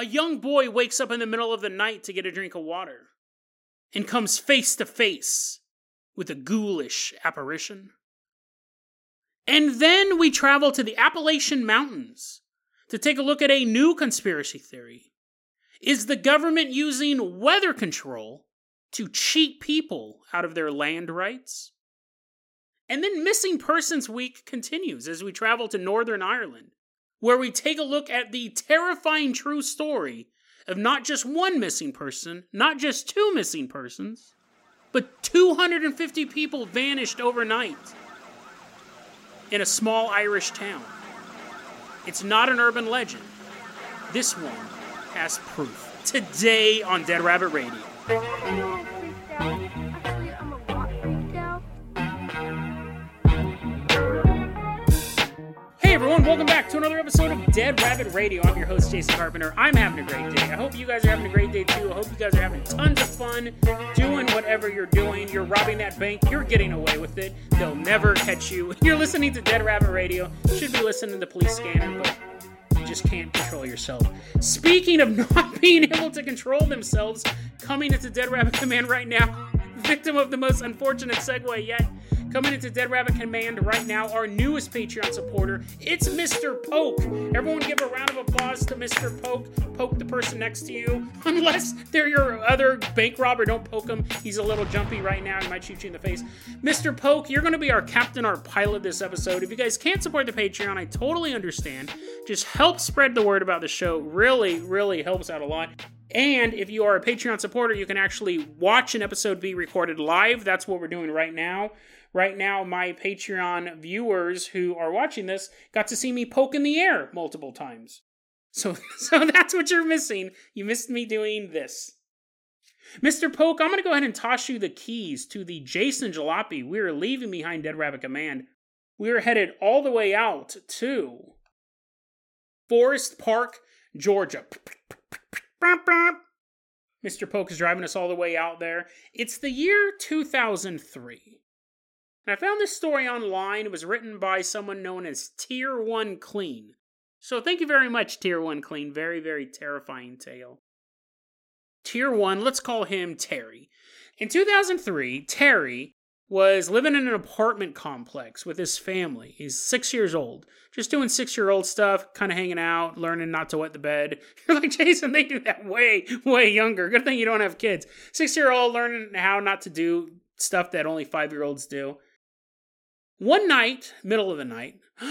a young boy wakes up in the middle of the night to get a drink of water and comes face to face with a ghoulish apparition. And then we travel to the Appalachian Mountains to take a look at a new conspiracy theory. Is the government using weather control to cheat people out of their land rights? And then Missing Persons Week continues as we travel to Northern Ireland, where we take a look at the terrifying true story of not just one missing person, not just two missing persons, but 250 people vanished overnight in a small Irish town. It's not an urban legend. This one has proof. Today on Dead Rabbit Radio. Everyone, welcome back to another episode of Dead Rabbit Radio. I'm your host, Jason Carpenter. I'm having a great day. I hope you guys are having a great day too. I hope you guys are having tons of fun doing whatever you're doing. You're robbing that bank, you're getting away with it. They'll never catch you. You're listening to Dead Rabbit Radio. Should be listening to Police Scanner, but you just can't control yourself. Speaking of not being able to control themselves, coming into Dead Rabbit Command right now, victim of the most unfortunate segue yet. Coming into Dead Rabbit Command right now, our newest Patreon supporter, it's Mr. Poke. Everyone give a round of applause to Mr. Poke. Poke the person next to you. Unless they're your other bank robber, don't poke him. He's a little jumpy right now. He might shoot you in the face. Mr. Poke, you're going to be our captain, our pilot this episode. If you guys can't support the Patreon, I totally understand. Just help spread the word about the show. Really, really helps out a lot. And if you are a Patreon supporter, you can actually watch an episode be recorded live. That's what we're doing right now. Right now, my Patreon viewers who are watching this got to see me poke in the air multiple times. So, so that's what you're missing. You missed me doing this. Mr. Poke, I'm going to go ahead and toss you the keys to the Jason Jalopy we are leaving behind Dead Rabbit Command. We are headed all the way out to Forest Park, Georgia. Mr. Poke is driving us all the way out there. It's the year 2003. And I found this story online. It was written by someone known as Tier 1 Clean. So thank you very much, Tier 1 Clean. Very, very terrifying tale. Tier 1, let's call him Terry. In 2003, Terry was living in an apartment complex with his family. He's six years old, just doing six year old stuff, kind of hanging out, learning not to wet the bed. You're like, Jason, they do that way, way younger. Good thing you don't have kids. Six year old learning how not to do stuff that only five year olds do. One night, middle of the night,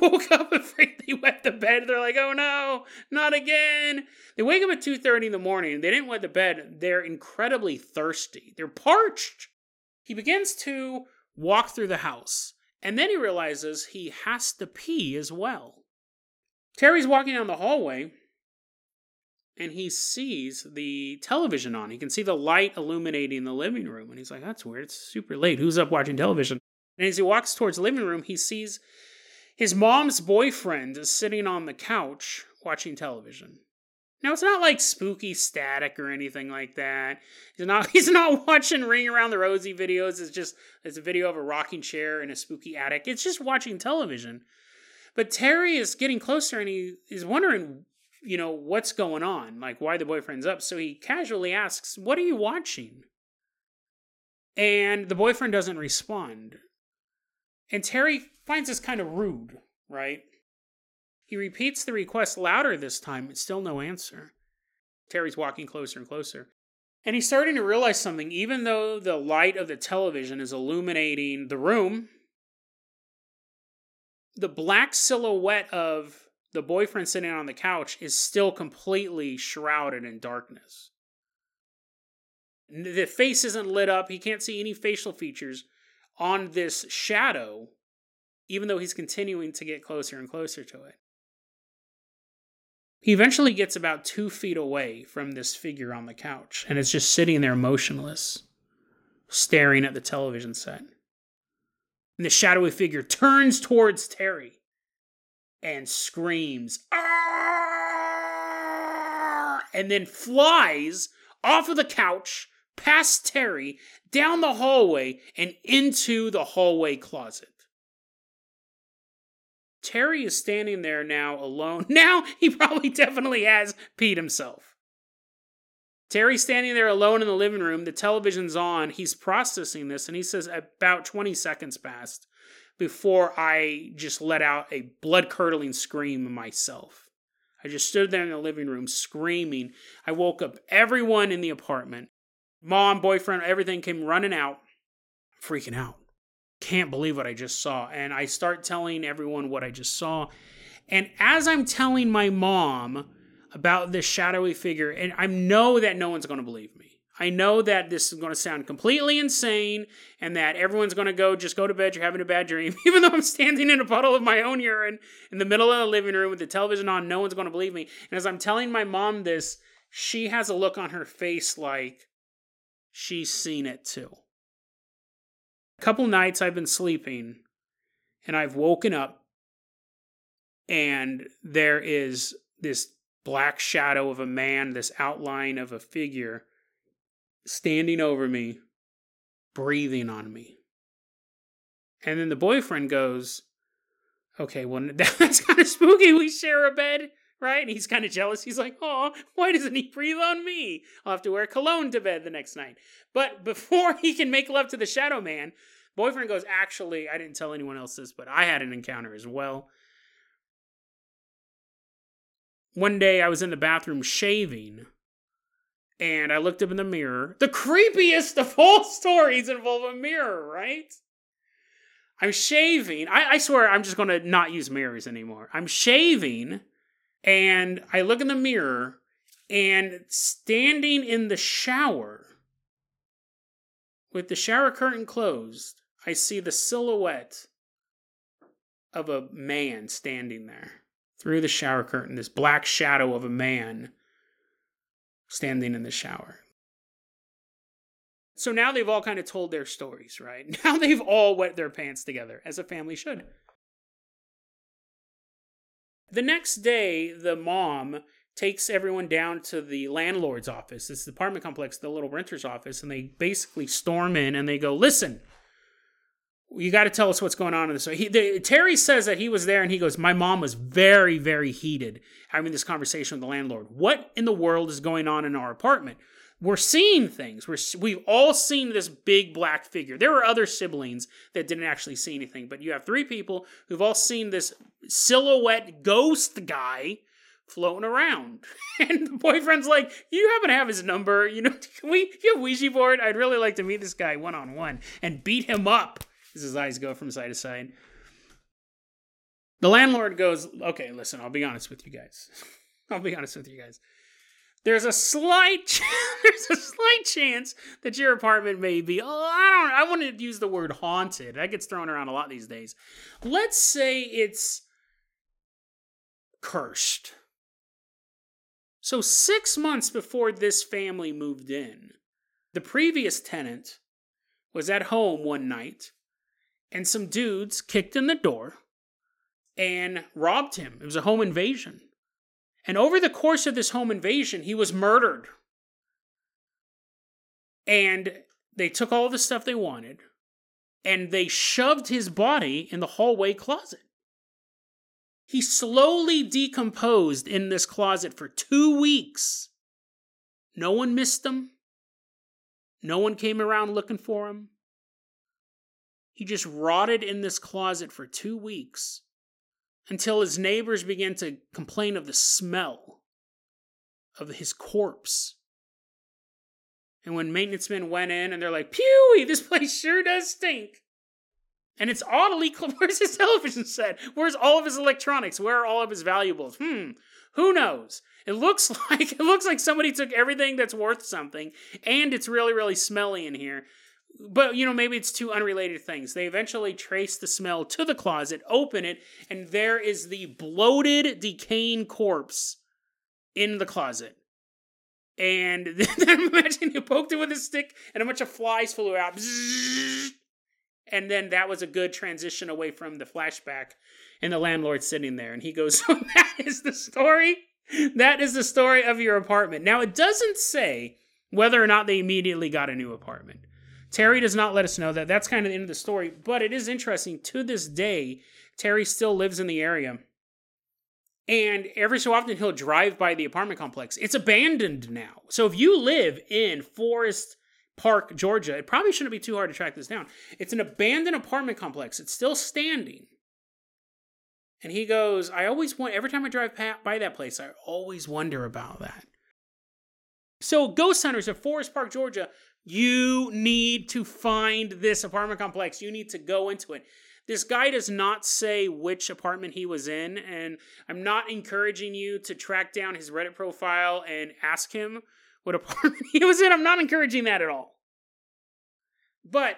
woke up afraid they wet the bed. They're like, oh no, not again. They wake up at 2.30 in the morning. They didn't wet the bed. They're incredibly thirsty. They're parched. He begins to walk through the house. And then he realizes he has to pee as well. Terry's walking down the hallway and he sees the television on. He can see the light illuminating the living room. And he's like, that's weird. It's super late. Who's up watching television? And as he walks towards the living room, he sees his mom's boyfriend is sitting on the couch watching television. Now it's not like spooky static or anything like that. He's not he's not watching Ring Around the Rosie videos. It's just it's a video of a rocking chair in a spooky attic. It's just watching television. But Terry is getting closer and he is wondering, you know, what's going on, like why the boyfriend's up. So he casually asks, "What are you watching?" And the boyfriend doesn't respond. And Terry finds this kind of rude, right? He repeats the request louder this time, but still no answer. Terry's walking closer and closer. And he's starting to realize something. Even though the light of the television is illuminating the room, the black silhouette of the boyfriend sitting on the couch is still completely shrouded in darkness. The face isn't lit up. He can't see any facial features on this shadow, even though he's continuing to get closer and closer to it. He eventually gets about two feet away from this figure on the couch, and it's just sitting there motionless, staring at the television set. And the shadowy figure turns towards Terry and screams, Arr! and then flies off of the couch, past Terry, down the hallway, and into the hallway closet. Terry is standing there now alone. Now he probably definitely has peed himself. Terry's standing there alone in the living room. The television's on. He's processing this, and he says about 20 seconds passed before I just let out a blood curdling scream myself. I just stood there in the living room screaming. I woke up everyone in the apartment. Mom, boyfriend, everything came running out, freaking out. Can't believe what I just saw. And I start telling everyone what I just saw. And as I'm telling my mom about this shadowy figure, and I know that no one's going to believe me. I know that this is going to sound completely insane and that everyone's going to go, just go to bed, you're having a bad dream. Even though I'm standing in a puddle of my own urine in the middle of the living room with the television on, no one's going to believe me. And as I'm telling my mom this, she has a look on her face like she's seen it too. A couple nights I've been sleeping and I've woken up and there is this black shadow of a man, this outline of a figure standing over me, breathing on me. And then the boyfriend goes, Okay, well, that's kind of spooky. We share a bed, right? And he's kind of jealous. He's like, Oh, why doesn't he breathe on me? I'll have to wear cologne to bed the next night. But before he can make love to the shadow man, boyfriend goes, Actually, I didn't tell anyone else this, but I had an encounter as well. One day I was in the bathroom shaving and I looked up in the mirror. The creepiest of all stories involve a mirror, right? I'm shaving. I, I swear I'm just going to not use mirrors anymore. I'm shaving, and I look in the mirror, and standing in the shower, with the shower curtain closed, I see the silhouette of a man standing there through the shower curtain, this black shadow of a man standing in the shower. So now they've all kind of told their stories, right? Now they've all wet their pants together, as a family should. The next day, the mom takes everyone down to the landlord's office, this apartment complex, the little renter's office, and they basically storm in and they go, Listen, you got to tell us what's going on in this. So he, the, Terry says that he was there and he goes, My mom was very, very heated having this conversation with the landlord. What in the world is going on in our apartment? We're seeing things. We're, we've all seen this big black figure. There were other siblings that didn't actually see anything, but you have three people who've all seen this silhouette ghost guy floating around. And the boyfriend's like, You happen to have his number. You know, can we have Ouija board? I'd really like to meet this guy one on one and beat him up his eyes go from side to side. The landlord goes, Okay, listen, I'll be honest with you guys. I'll be honest with you guys. There's a slight there's a slight chance that your apartment may be oh, I don't I wouldn't use the word haunted. That gets thrown around a lot these days. Let's say it's cursed. So 6 months before this family moved in, the previous tenant was at home one night and some dudes kicked in the door and robbed him. It was a home invasion. And over the course of this home invasion, he was murdered. And they took all the stuff they wanted and they shoved his body in the hallway closet. He slowly decomposed in this closet for two weeks. No one missed him. No one came around looking for him. He just rotted in this closet for two weeks until his neighbors began to complain of the smell of his corpse. And when maintenance men went in and they're like, Pewee, this place sure does stink. And it's oddly, where's his television set? Where's all of his electronics? Where are all of his valuables? Hmm, who knows? It looks like it looks like somebody took everything that's worth something, and it's really, really smelly in here but you know maybe it's two unrelated things. They eventually trace the smell to the closet open it and there is the bloated decaying corpse in the closet. And then i'm imagining you poked it with a stick and a bunch of flies flew out. And then that was a good transition away from the flashback and the landlord sitting there. And he goes so that is the story? That is the story of your apartment. Now it doesn't say whether or not they immediately got a new apartment Terry does not let us know that. That's kind of the end of the story. But it is interesting to this day. Terry still lives in the area. And every so often he'll drive by the apartment complex. It's abandoned now. So if you live in Forest Park, Georgia, it probably shouldn't be too hard to track this down. It's an abandoned apartment complex. It's still standing. And he goes, I always want, every time I drive by that place, I always wonder about that. So, ghost hunters of Forest Park, Georgia, you need to find this apartment complex. You need to go into it. This guy does not say which apartment he was in, and I'm not encouraging you to track down his Reddit profile and ask him what apartment he was in. I'm not encouraging that at all. But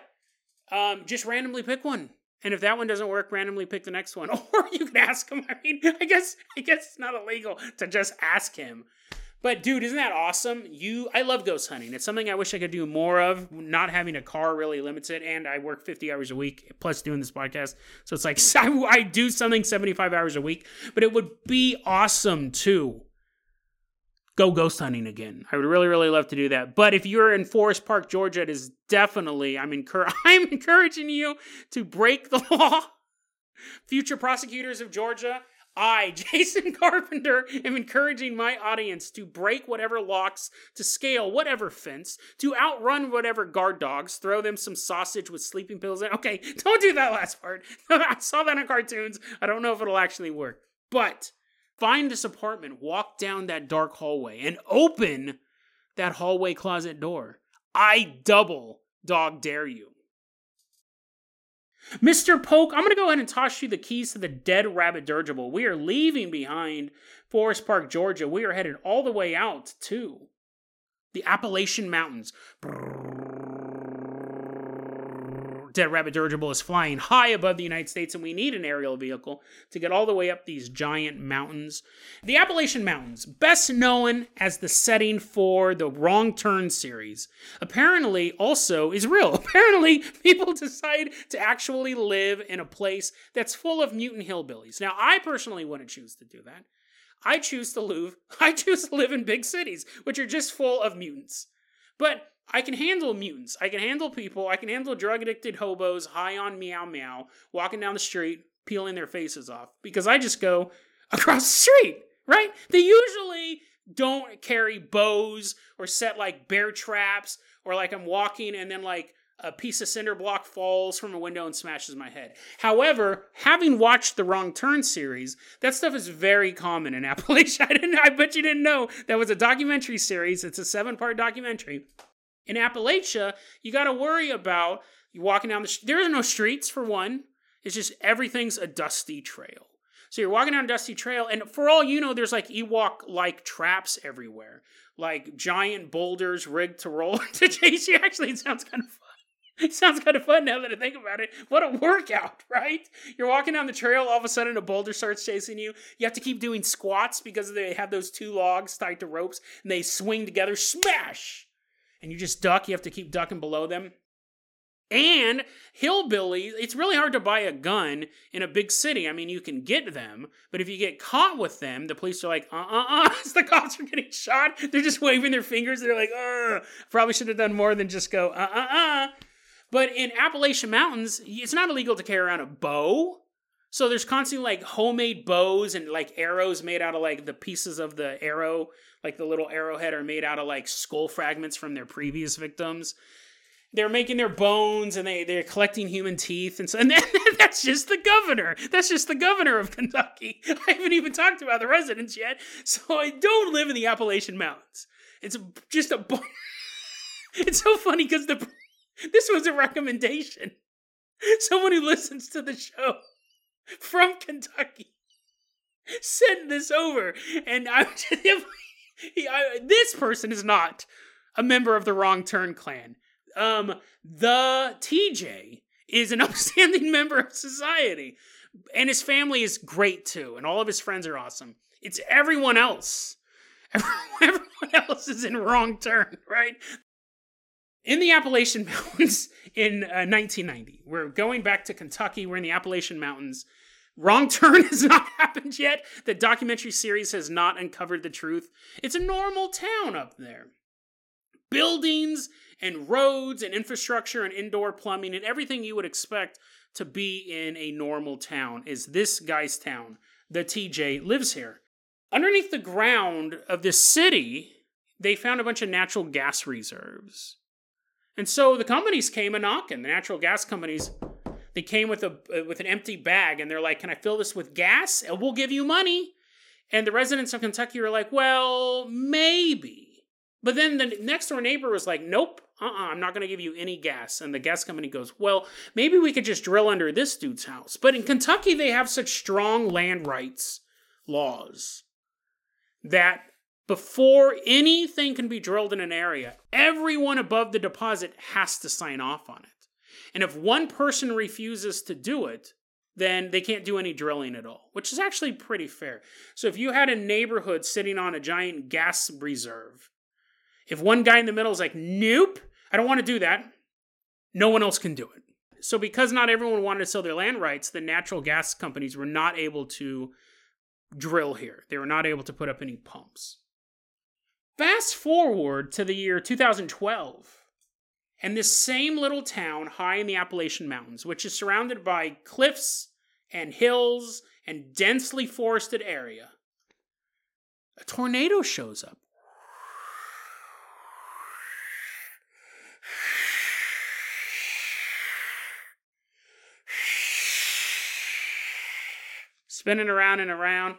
um, just randomly pick one. And if that one doesn't work, randomly pick the next one. Or you can ask him. I mean, I guess I guess it's not illegal to just ask him. But dude, isn't that awesome? You I love ghost hunting. It's something I wish I could do more of. Not having a car really limits it and I work 50 hours a week plus doing this podcast. So it's like I, I do something 75 hours a week, but it would be awesome too go ghost hunting again. I would really, really love to do that. But if you're in Forest Park, Georgia, it is definitely I'm I'm encouraging you to break the law. Future prosecutors of Georgia, I, Jason Carpenter, am encouraging my audience to break whatever locks, to scale whatever fence, to outrun whatever guard dogs, throw them some sausage with sleeping pills in. Okay, don't do that last part. I saw that in cartoons. I don't know if it'll actually work. But find this apartment, walk down that dark hallway, and open that hallway closet door. I double dog dare you. Mr. Poke, I'm going to go ahead and toss you the keys to the Dead Rabbit Dirigible. We are leaving behind Forest Park, Georgia. We are headed all the way out to the Appalachian Mountains. Dead Rabbit Dirigible is flying high above the United States, and we need an aerial vehicle to get all the way up these giant mountains. The Appalachian Mountains, best known as the setting for the Wrong Turn series, apparently also is real. Apparently, people decide to actually live in a place that's full of mutant hillbillies. Now, I personally wouldn't choose to do that. I choose to live. I choose to live in big cities, which are just full of mutants. But I can handle mutants. I can handle people. I can handle drug addicted hobos high on meow meow walking down the street, peeling their faces off because I just go across the street, right? They usually don't carry bows or set like bear traps or like I'm walking and then like a piece of cinder block falls from a window and smashes my head. However, having watched the Wrong Turn series, that stuff is very common in Appalachia. I didn't I bet you didn't know that was a documentary series. It's a seven-part documentary in Appalachia, you got to worry about you walking down the. Sh- there are no streets for one. It's just everything's a dusty trail. So you're walking down a dusty trail, and for all you know, there's like Ewok like traps everywhere, like giant boulders rigged to roll to chase you. Actually, it sounds kind of fun. It sounds kind of fun now that I think about it. What a workout, right? You're walking down the trail, all of a sudden a boulder starts chasing you. You have to keep doing squats because they have those two logs tied to ropes and they swing together, smash! And you just duck. You have to keep ducking below them. And hillbillies, it's really hard to buy a gun in a big city. I mean, you can get them, but if you get caught with them, the police are like, uh uh uh, the cops are getting shot, they're just waving their fingers. They're like, uh, probably should have done more than just go, uh uh uh. But in Appalachian Mountains, it's not illegal to carry around a bow. So there's constantly like homemade bows and like arrows made out of like the pieces of the arrow like the little arrowhead are made out of like skull fragments from their previous victims. They're making their bones and they, they're collecting human teeth and so and that's just the governor. That's just the governor of kentucky. I haven't even talked about the residents yet so i don't live in the appalachian mountains. It's just a it's so funny because the this was a recommendation. Someone who listens to the show from kentucky sent this over and i'm just he, I, this person is not a member of the Wrong Turn clan. Um, the TJ is an upstanding member of society, and his family is great too, and all of his friends are awesome. It's everyone else. Everyone else is in Wrong Turn, right? In the Appalachian Mountains in uh, 1990, we're going back to Kentucky. We're in the Appalachian Mountains. Wrong Turn has not happened yet. The documentary series has not uncovered the truth. It's a normal town up there. Buildings and roads and infrastructure and indoor plumbing and everything you would expect to be in a normal town is this guy's town. The TJ lives here. Underneath the ground of this city, they found a bunch of natural gas reserves. And so the companies came a knocking. The natural gas companies, they came with a uh, with an empty bag and they're like, "Can I fill this with gas? And we'll give you money." And the residents of Kentucky are like, "Well, maybe." But then the next door neighbor was like, "Nope, uh-uh, I'm not going to give you any gas." And the gas company goes, "Well, maybe we could just drill under this dude's house." But in Kentucky, they have such strong land rights laws that before anything can be drilled in an area, everyone above the deposit has to sign off on it. And if one person refuses to do it, then they can't do any drilling at all, which is actually pretty fair. So if you had a neighborhood sitting on a giant gas reserve, if one guy in the middle is like, nope, I don't want to do that, no one else can do it. So because not everyone wanted to sell their land rights, the natural gas companies were not able to drill here. They were not able to put up any pumps. Fast forward to the year 2012, and this same little town high in the Appalachian Mountains, which is surrounded by cliffs and hills and densely forested area, a tornado shows up. Spinning around and around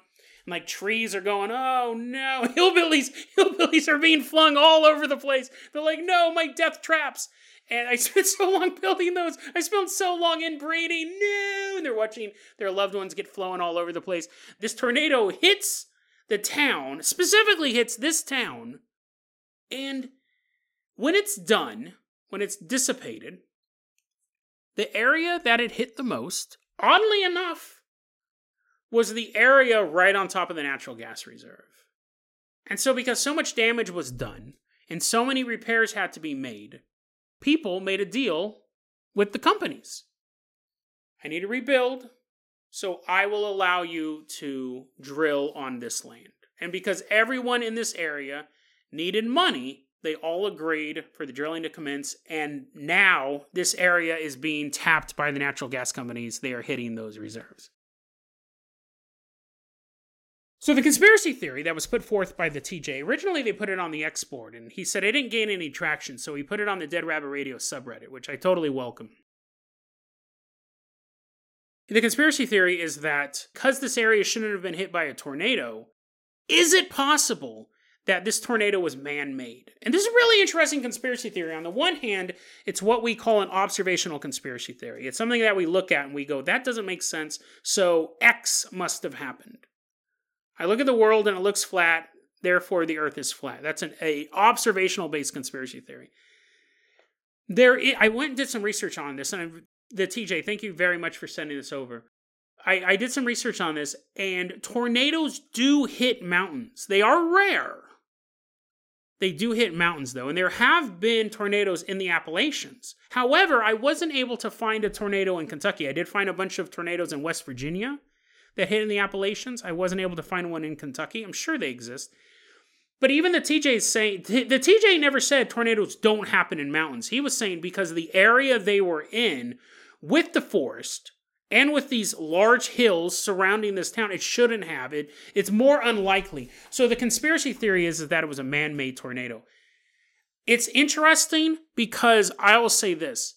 like trees are going, oh no, hillbillies, hillbillies are being flung all over the place. They're like, no, my death traps. And I spent so long building those. I spent so long inbreeding. No, and they're watching their loved ones get flown all over the place. This tornado hits the town, specifically hits this town, and when it's done, when it's dissipated, the area that it hit the most, oddly enough, was the area right on top of the natural gas reserve. And so, because so much damage was done and so many repairs had to be made, people made a deal with the companies. I need to rebuild, so I will allow you to drill on this land. And because everyone in this area needed money, they all agreed for the drilling to commence. And now this area is being tapped by the natural gas companies. They are hitting those reserves. So the conspiracy theory that was put forth by the TJ, originally they put it on the X board, and he said it didn't gain any traction, so he put it on the Dead Rabbit Radio subreddit, which I totally welcome. The conspiracy theory is that because this area shouldn't have been hit by a tornado, is it possible that this tornado was man made? And this is a really interesting conspiracy theory. On the one hand, it's what we call an observational conspiracy theory. It's something that we look at and we go, that doesn't make sense, so X must have happened. I look at the world and it looks flat, therefore the earth is flat. That's an a observational based conspiracy theory. There, I went and did some research on this, and I, the TJ, thank you very much for sending this over. I, I did some research on this, and tornadoes do hit mountains. They are rare. They do hit mountains, though, and there have been tornadoes in the Appalachians. However, I wasn't able to find a tornado in Kentucky. I did find a bunch of tornadoes in West Virginia that hit in the Appalachians. I wasn't able to find one in Kentucky. I'm sure they exist. But even the TJ is saying the TJ never said tornadoes don't happen in mountains. He was saying because the area they were in with the forest and with these large hills surrounding this town, it shouldn't have it. It's more unlikely. So the conspiracy theory is, is that it was a man-made tornado. It's interesting because I will say this: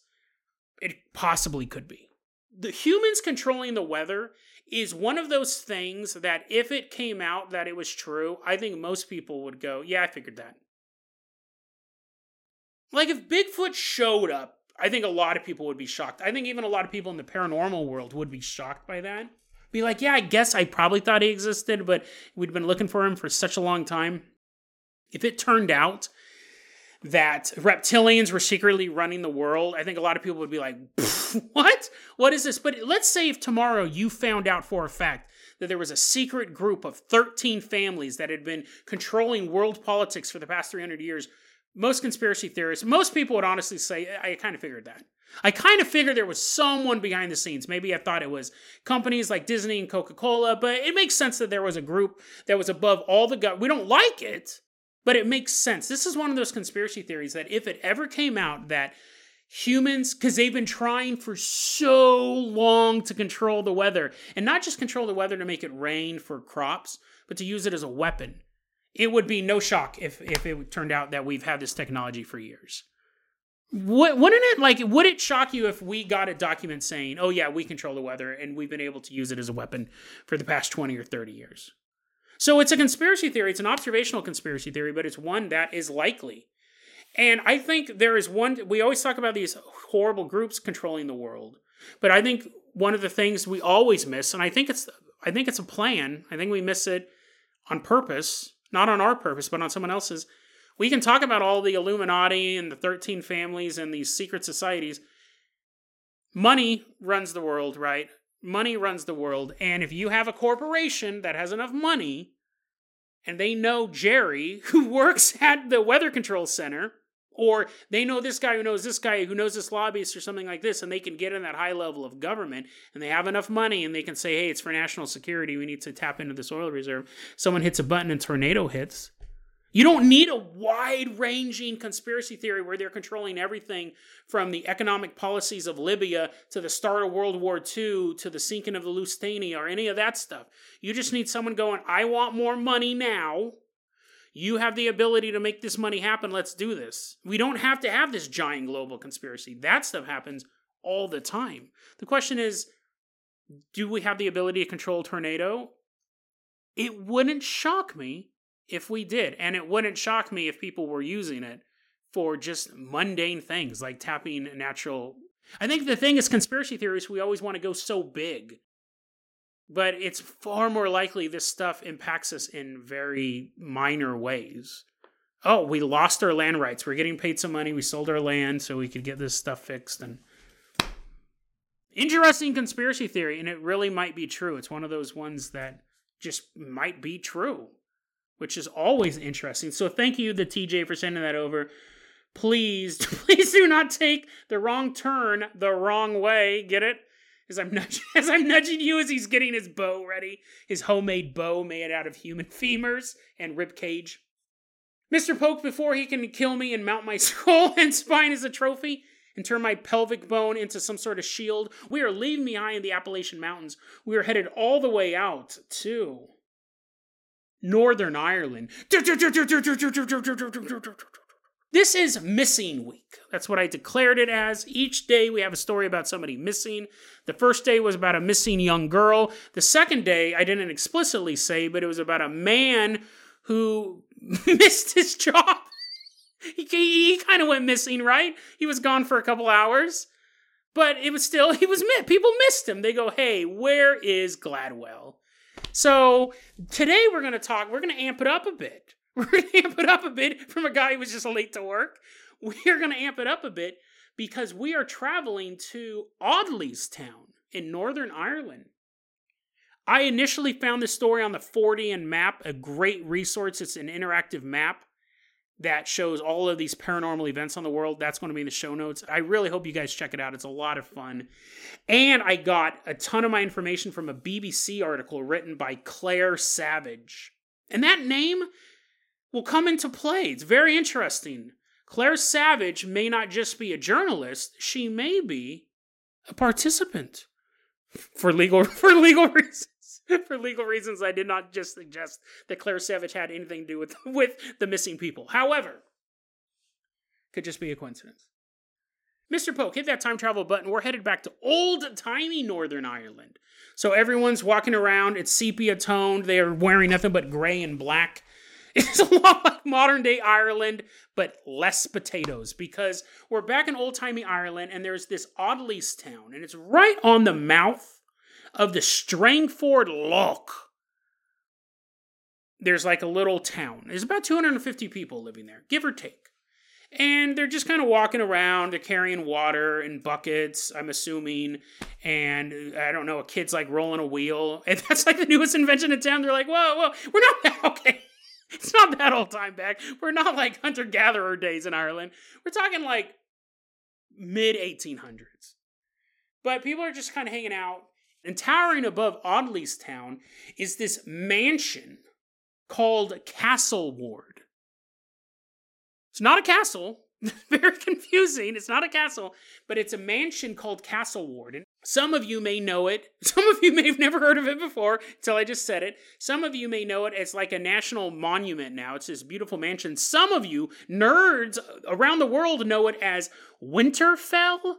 it possibly could be. The humans controlling the weather is one of those things that if it came out that it was true, I think most people would go, yeah, I figured that. Like if Bigfoot showed up, I think a lot of people would be shocked. I think even a lot of people in the paranormal world would be shocked by that. Be like, yeah, I guess I probably thought he existed, but we'd been looking for him for such a long time. If it turned out that reptilians were secretly running the world, I think a lot of people would be like, what? What is this? But let's say if tomorrow you found out for a fact that there was a secret group of 13 families that had been controlling world politics for the past 300 years. Most conspiracy theorists, most people would honestly say, I kind of figured that. I kind of figured there was someone behind the scenes. Maybe I thought it was companies like Disney and Coca Cola, but it makes sense that there was a group that was above all the gut. We don't like it, but it makes sense. This is one of those conspiracy theories that if it ever came out that humans because they've been trying for so long to control the weather and not just control the weather to make it rain for crops but to use it as a weapon it would be no shock if if it turned out that we've had this technology for years wouldn't it like would it shock you if we got a document saying oh yeah we control the weather and we've been able to use it as a weapon for the past 20 or 30 years so it's a conspiracy theory it's an observational conspiracy theory but it's one that is likely and I think there is one, we always talk about these horrible groups controlling the world. But I think one of the things we always miss, and I think it's, I think it's a plan. I think we miss it on purpose, not on our purpose, but on someone else's. We can talk about all the Illuminati and the 13 families and these secret societies. Money runs the world, right? Money runs the world. And if you have a corporation that has enough money and they know Jerry, who works at the weather control center, or they know this guy who knows this guy who knows this lobbyist or something like this, and they can get in that high level of government and they have enough money and they can say, hey, it's for national security. We need to tap into this oil reserve. Someone hits a button and tornado hits. You don't need a wide ranging conspiracy theory where they're controlling everything from the economic policies of Libya to the start of World War II to the sinking of the Lusitania or any of that stuff. You just need someone going, I want more money now you have the ability to make this money happen. Let's do this. We don't have to have this giant global conspiracy. That stuff happens all the time. The question is do we have the ability to control tornado? It wouldn't shock me if we did. And it wouldn't shock me if people were using it for just mundane things like tapping natural. I think the thing is, conspiracy theories, we always want to go so big but it's far more likely this stuff impacts us in very minor ways. Oh, we lost our land rights. We're getting paid some money. We sold our land so we could get this stuff fixed. And interesting conspiracy theory, and it really might be true. It's one of those ones that just might be true, which is always interesting. So thank you the TJ for sending that over. Please, please do not take the wrong turn the wrong way. Get it? as I'm nudging as I'm nudging you as he's getting his bow ready, his homemade bow made out of human femurs and rib cage. Mr. Poke, before he can kill me and mount my skull and spine as a trophy and turn my pelvic bone into some sort of shield, we are leaving behind the Appalachian Mountains. We are headed all the way out to Northern Ireland. This is Missing Week. That's what I declared it as. Each day we have a story about somebody missing. The first day was about a missing young girl. The second day, I didn't explicitly say, but it was about a man who missed his job. He, he kind of went missing, right? He was gone for a couple hours. But it was still, he was. People missed him. They go, hey, where is Gladwell? So today we're going to talk, we're going to amp it up a bit. We're going to amp it up a bit from a guy who was just late to work. We're going to amp it up a bit because we are traveling to Audleystown in Northern Ireland. I initially found this story on the Fortean map, a great resource. It's an interactive map that shows all of these paranormal events on the world. That's going to be in the show notes. I really hope you guys check it out. It's a lot of fun. And I got a ton of my information from a BBC article written by Claire Savage. And that name will come into play. It's very interesting. Claire Savage may not just be a journalist, she may be a participant for legal for legal reasons. For legal reasons, I did not just suggest that Claire Savage had anything to do with with the missing people. However, could just be a coincidence. Mr. Poke, hit that time travel button. We're headed back to old timey Northern Ireland. So everyone's walking around. It's sepia toned. They are wearing nothing but gray and black. It's a lot like modern day Ireland, but less potatoes because we're back in old timey Ireland and there's this Audleystown and it's right on the mouth of the Strangford Lough. There's like a little town. There's about 250 people living there, give or take. And they're just kind of walking around. They're carrying water in buckets, I'm assuming. And uh, I don't know, a kid's like rolling a wheel. And that's like the newest invention in town. They're like, whoa, whoa, we're not, okay. It's not that old time back. We're not like hunter gatherer days in Ireland. We're talking like mid 1800s. But people are just kind of hanging out. And towering above Audleystown is this mansion called Castle Ward. It's not a castle, very confusing. It's not a castle, but it's a mansion called Castle Ward. And some of you may know it. Some of you may have never heard of it before until I just said it. Some of you may know it as like a national monument now. It's this beautiful mansion. Some of you nerds around the world know it as Winterfell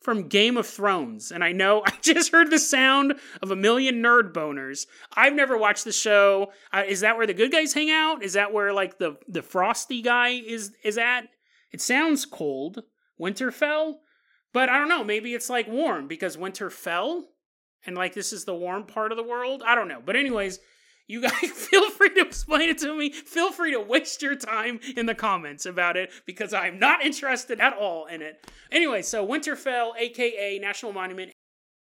from Game of Thrones. And I know I just heard the sound of a million nerd boners. I've never watched the show. Uh, is that where the good guys hang out? Is that where like the the frosty guy is is at? It sounds cold. Winterfell? But I don't know, maybe it's like warm because winter fell and like this is the warm part of the world. I don't know. But anyways, you guys feel free to explain it to me. Feel free to waste your time in the comments about it because I'm not interested at all in it. Anyway, so Winterfell, aka National Monument,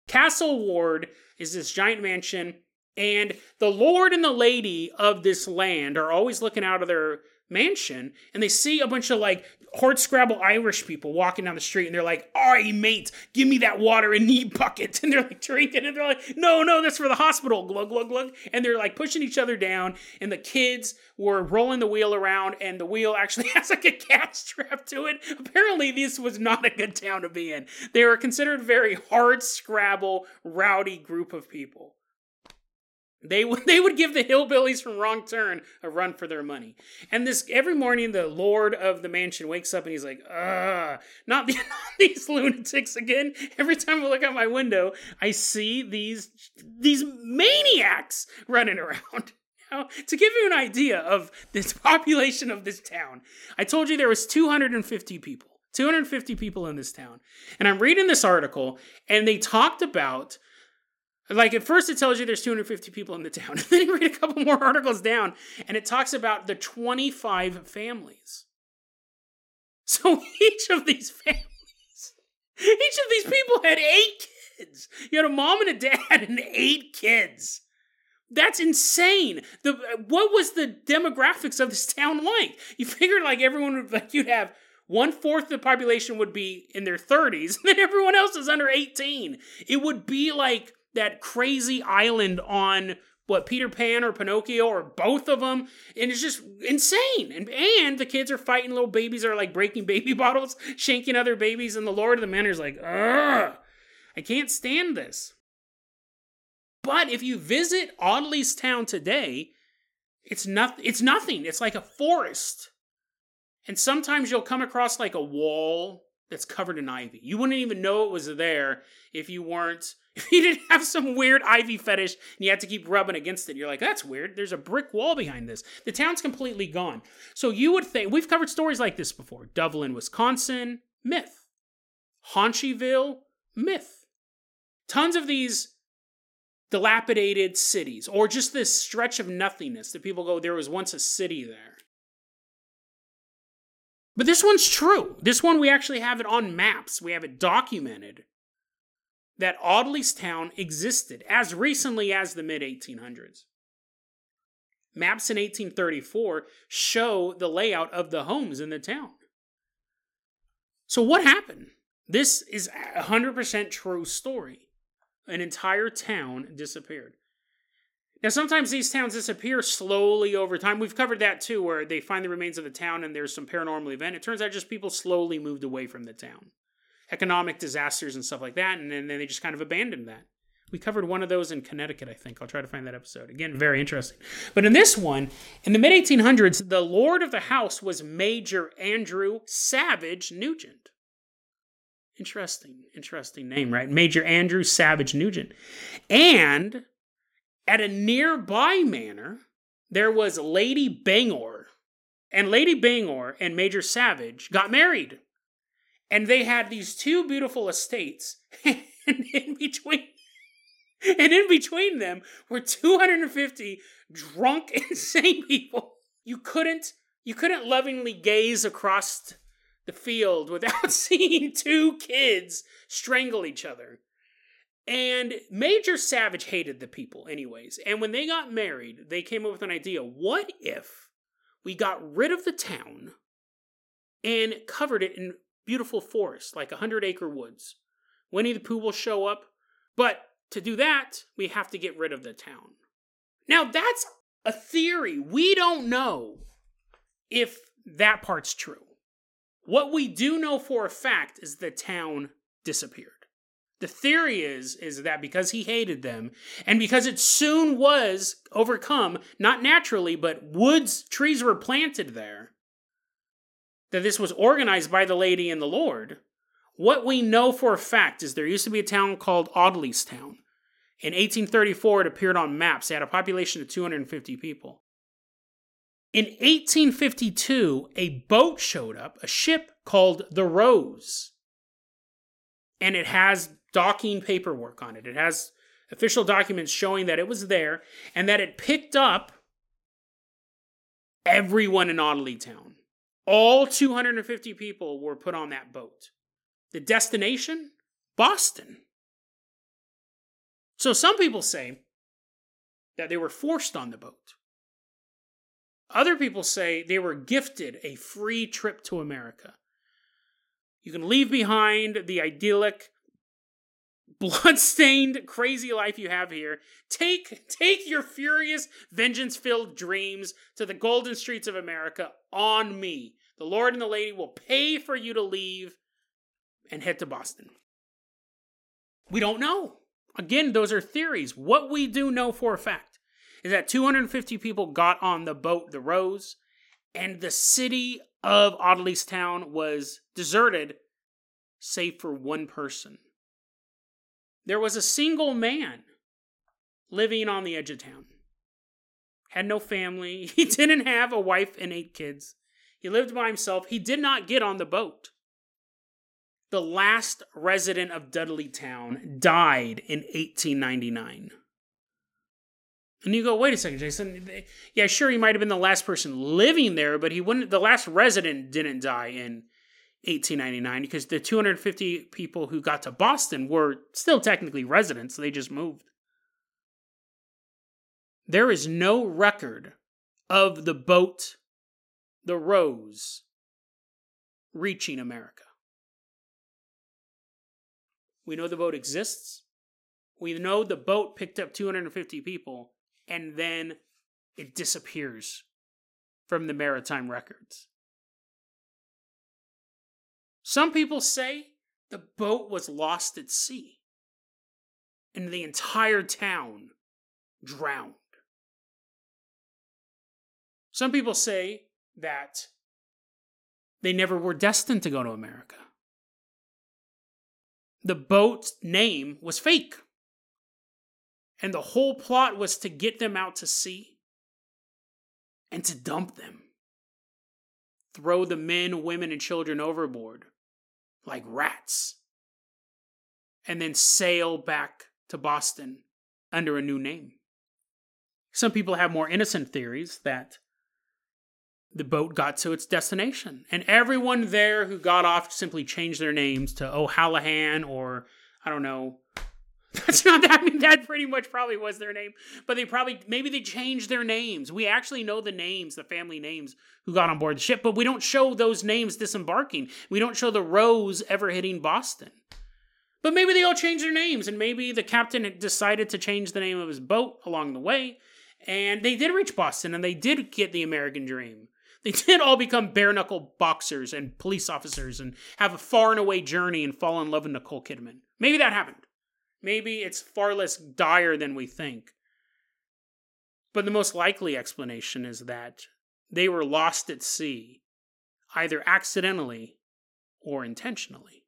Castle Ward is this giant mansion, and the lord and the lady of this land are always looking out of their mansion and they see a bunch of like hard scrabble Irish people walking down the street and they're like, Alright, mate, give me that water in the bucket. And they're like drinking and they're like, No, no, that's for the hospital. Glug, glug, glug. And they're like pushing each other down. And the kids were rolling the wheel around and the wheel actually has like a cat strapped to it. Apparently, this was not a good town to be in. They were considered very hard scrabble, rowdy group of people. They would they would give the hillbillies from Wrong Turn a run for their money. And this every morning the lord of the mansion wakes up and he's like, "Ugh, not, the, not these lunatics again." Every time I look out my window, I see these these maniacs running around. Now, to give you an idea of this population of this town, I told you there was 250 people. 250 people in this town. And I'm reading this article and they talked about like at first, it tells you there's 250 people in the town, and then you read a couple more articles down, and it talks about the 25 families. So each of these families, each of these people had eight kids. You had a mom and a dad and eight kids. That's insane. The what was the demographics of this town like? You figured like everyone would like you'd have one fourth of the population would be in their 30s, and then everyone else is under 18. It would be like that crazy island on what Peter Pan or Pinocchio or both of them, and it's just insane. And and the kids are fighting little babies are like breaking baby bottles, shanking other babies, and the Lord of the Manor's like, ugh, I can't stand this. But if you visit Audleystown today, it's not it's nothing. It's like a forest. And sometimes you'll come across like a wall that's covered in ivy. You wouldn't even know it was there if you weren't if you didn't have some weird ivy fetish and you had to keep rubbing against it, you're like, that's weird. There's a brick wall behind this. The town's completely gone. So you would think, we've covered stories like this before. Dublin, Wisconsin, myth. Haunchyville, myth. Tons of these dilapidated cities, or just this stretch of nothingness that people go, there was once a city there. But this one's true. This one, we actually have it on maps. We have it documented that Audleystown existed as recently as the mid 1800s. Maps in 1834 show the layout of the homes in the town. So, what happened? This is a 100% true story. An entire town disappeared. Now, sometimes these towns disappear slowly over time. We've covered that too, where they find the remains of the town and there's some paranormal event. It turns out just people slowly moved away from the town economic disasters and stuff like that, and then they just kind of abandoned that. We covered one of those in Connecticut, I think. I'll try to find that episode. Again, very interesting. But in this one, in the mid 1800s, the lord of the house was Major Andrew Savage Nugent. Interesting, interesting name, right? Major Andrew Savage Nugent. And at a nearby manor, there was Lady Bangor. And Lady Bangor and Major Savage got married and they had these two beautiful estates and in between and in between them were 250 drunk insane people. You couldn't you couldn't lovingly gaze across the field without seeing two kids strangle each other. And major savage hated the people anyways. And when they got married they came up with an idea. What if we got rid of the town and covered it in beautiful forest, like a hundred acre woods. Winnie the Pooh will show up, but to do that, we have to get rid of the town. Now, that's a theory. We don't know if that part's true. What we do know for a fact is the town disappeared. The theory is is that because he hated them and because it soon was overcome, not naturally, but woods, trees were planted there, that this was organized by the lady and the Lord. What we know for a fact is there used to be a town called Audleystown. In 1834, it appeared on maps. It had a population of 250 people. In 1852, a boat showed up, a ship called the Rose. And it has docking paperwork on it. It has official documents showing that it was there and that it picked up everyone in Audleystown. All 250 people were put on that boat. The destination? Boston. So some people say that they were forced on the boat. Other people say they were gifted a free trip to America. You can leave behind the idyllic, blood-stained, crazy life you have here. Take take your furious, vengeance-filled dreams to the golden streets of America on me. The Lord and the Lady will pay for you to leave and head to Boston. We don't know. Again, those are theories. What we do know for a fact is that 250 people got on the boat, the Rose, and the city of Audleystown was deserted, save for one person. There was a single man living on the edge of town. Had no family. He didn't have a wife and eight kids. He lived by himself. He did not get on the boat. The last resident of Dudleytown died in 1899. And you go, wait a second, Jason. Yeah, sure, he might have been the last person living there, but he wouldn't. The last resident didn't die in 1899 because the 250 people who got to Boston were still technically residents, they just moved. There is no record of the boat, the Rose, reaching America. We know the boat exists. We know the boat picked up 250 people and then it disappears from the maritime records. Some people say the boat was lost at sea and the entire town drowned. Some people say that they never were destined to go to America. The boat's name was fake. And the whole plot was to get them out to sea and to dump them. Throw the men, women, and children overboard like rats, and then sail back to Boston under a new name. Some people have more innocent theories that the boat got to its destination, and everyone there who got off simply changed their names to O'Hallahan or I don't know. That's not that. I mean, that pretty much probably was their name, but they probably maybe they changed their names. We actually know the names, the family names who got on board the ship, but we don't show those names disembarking. We don't show the Rose ever hitting Boston. But maybe they all changed their names, and maybe the captain decided to change the name of his boat along the way, and they did reach Boston, and they did get the American dream. They did all become bare knuckle boxers and police officers and have a far and away journey and fall in love with Nicole Kidman. Maybe that happened. Maybe it's far less dire than we think. But the most likely explanation is that they were lost at sea, either accidentally or intentionally.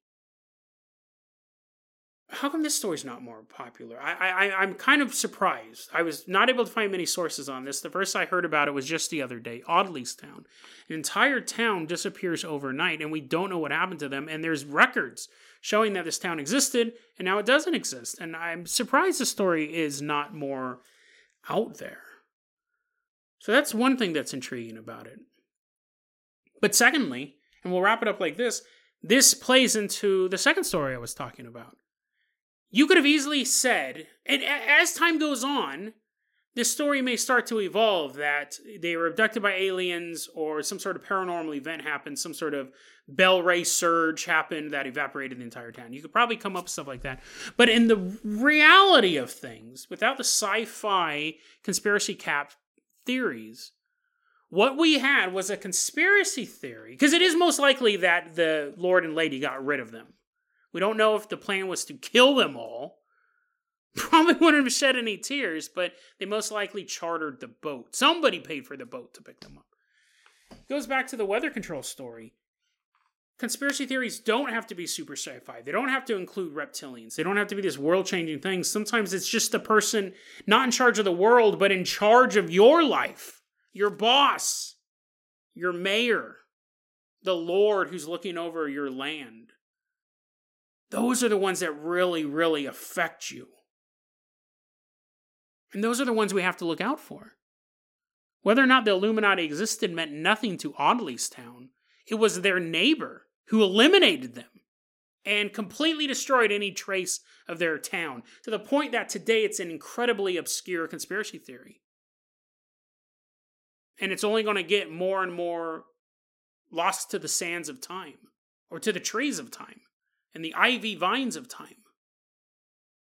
How come this story's not more popular? I, I, I'm kind of surprised. I was not able to find many sources on this. The first I heard about it was just the other day Audleystown. An entire town disappears overnight, and we don't know what happened to them. And there's records showing that this town existed, and now it doesn't exist. And I'm surprised the story is not more out there. So that's one thing that's intriguing about it. But secondly, and we'll wrap it up like this this plays into the second story I was talking about. You could have easily said, and as time goes on, this story may start to evolve that they were abducted by aliens or some sort of paranormal event happened, some sort of Bell ray surge happened that evaporated the entire town. You could probably come up with stuff like that. But in the reality of things, without the sci fi conspiracy cap theories, What we had was a conspiracy theory, because it is most likely that the Lord and Lady got rid of them. We don't know if the plan was to kill them all. Probably wouldn't have shed any tears, but they most likely chartered the boat. Somebody paid for the boat to pick them up. Goes back to the weather control story. Conspiracy theories don't have to be super sci fi. They don't have to include reptilians. They don't have to be this world changing thing. Sometimes it's just the person not in charge of the world, but in charge of your life, your boss, your mayor, the Lord who's looking over your land. Those are the ones that really, really affect you. And those are the ones we have to look out for. Whether or not the Illuminati existed meant nothing to Audleystown. It was their neighbor who eliminated them and completely destroyed any trace of their town to the point that today it's an incredibly obscure conspiracy theory. And it's only going to get more and more lost to the sands of time or to the trees of time and the ivy vines of time.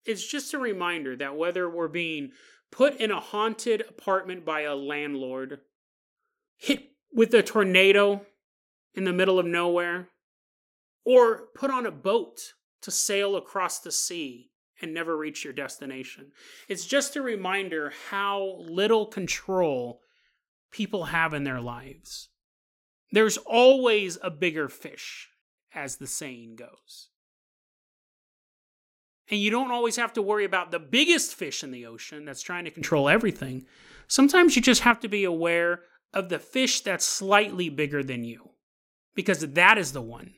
It's just a reminder that whether we're being put in a haunted apartment by a landlord, hit with a tornado in the middle of nowhere, or put on a boat to sail across the sea and never reach your destination. It's just a reminder how little control people have in their lives. There's always a bigger fish, as the saying goes. And you don't always have to worry about the biggest fish in the ocean that's trying to control everything. Sometimes you just have to be aware of the fish that's slightly bigger than you, because that is the one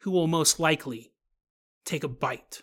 who will most likely take a bite.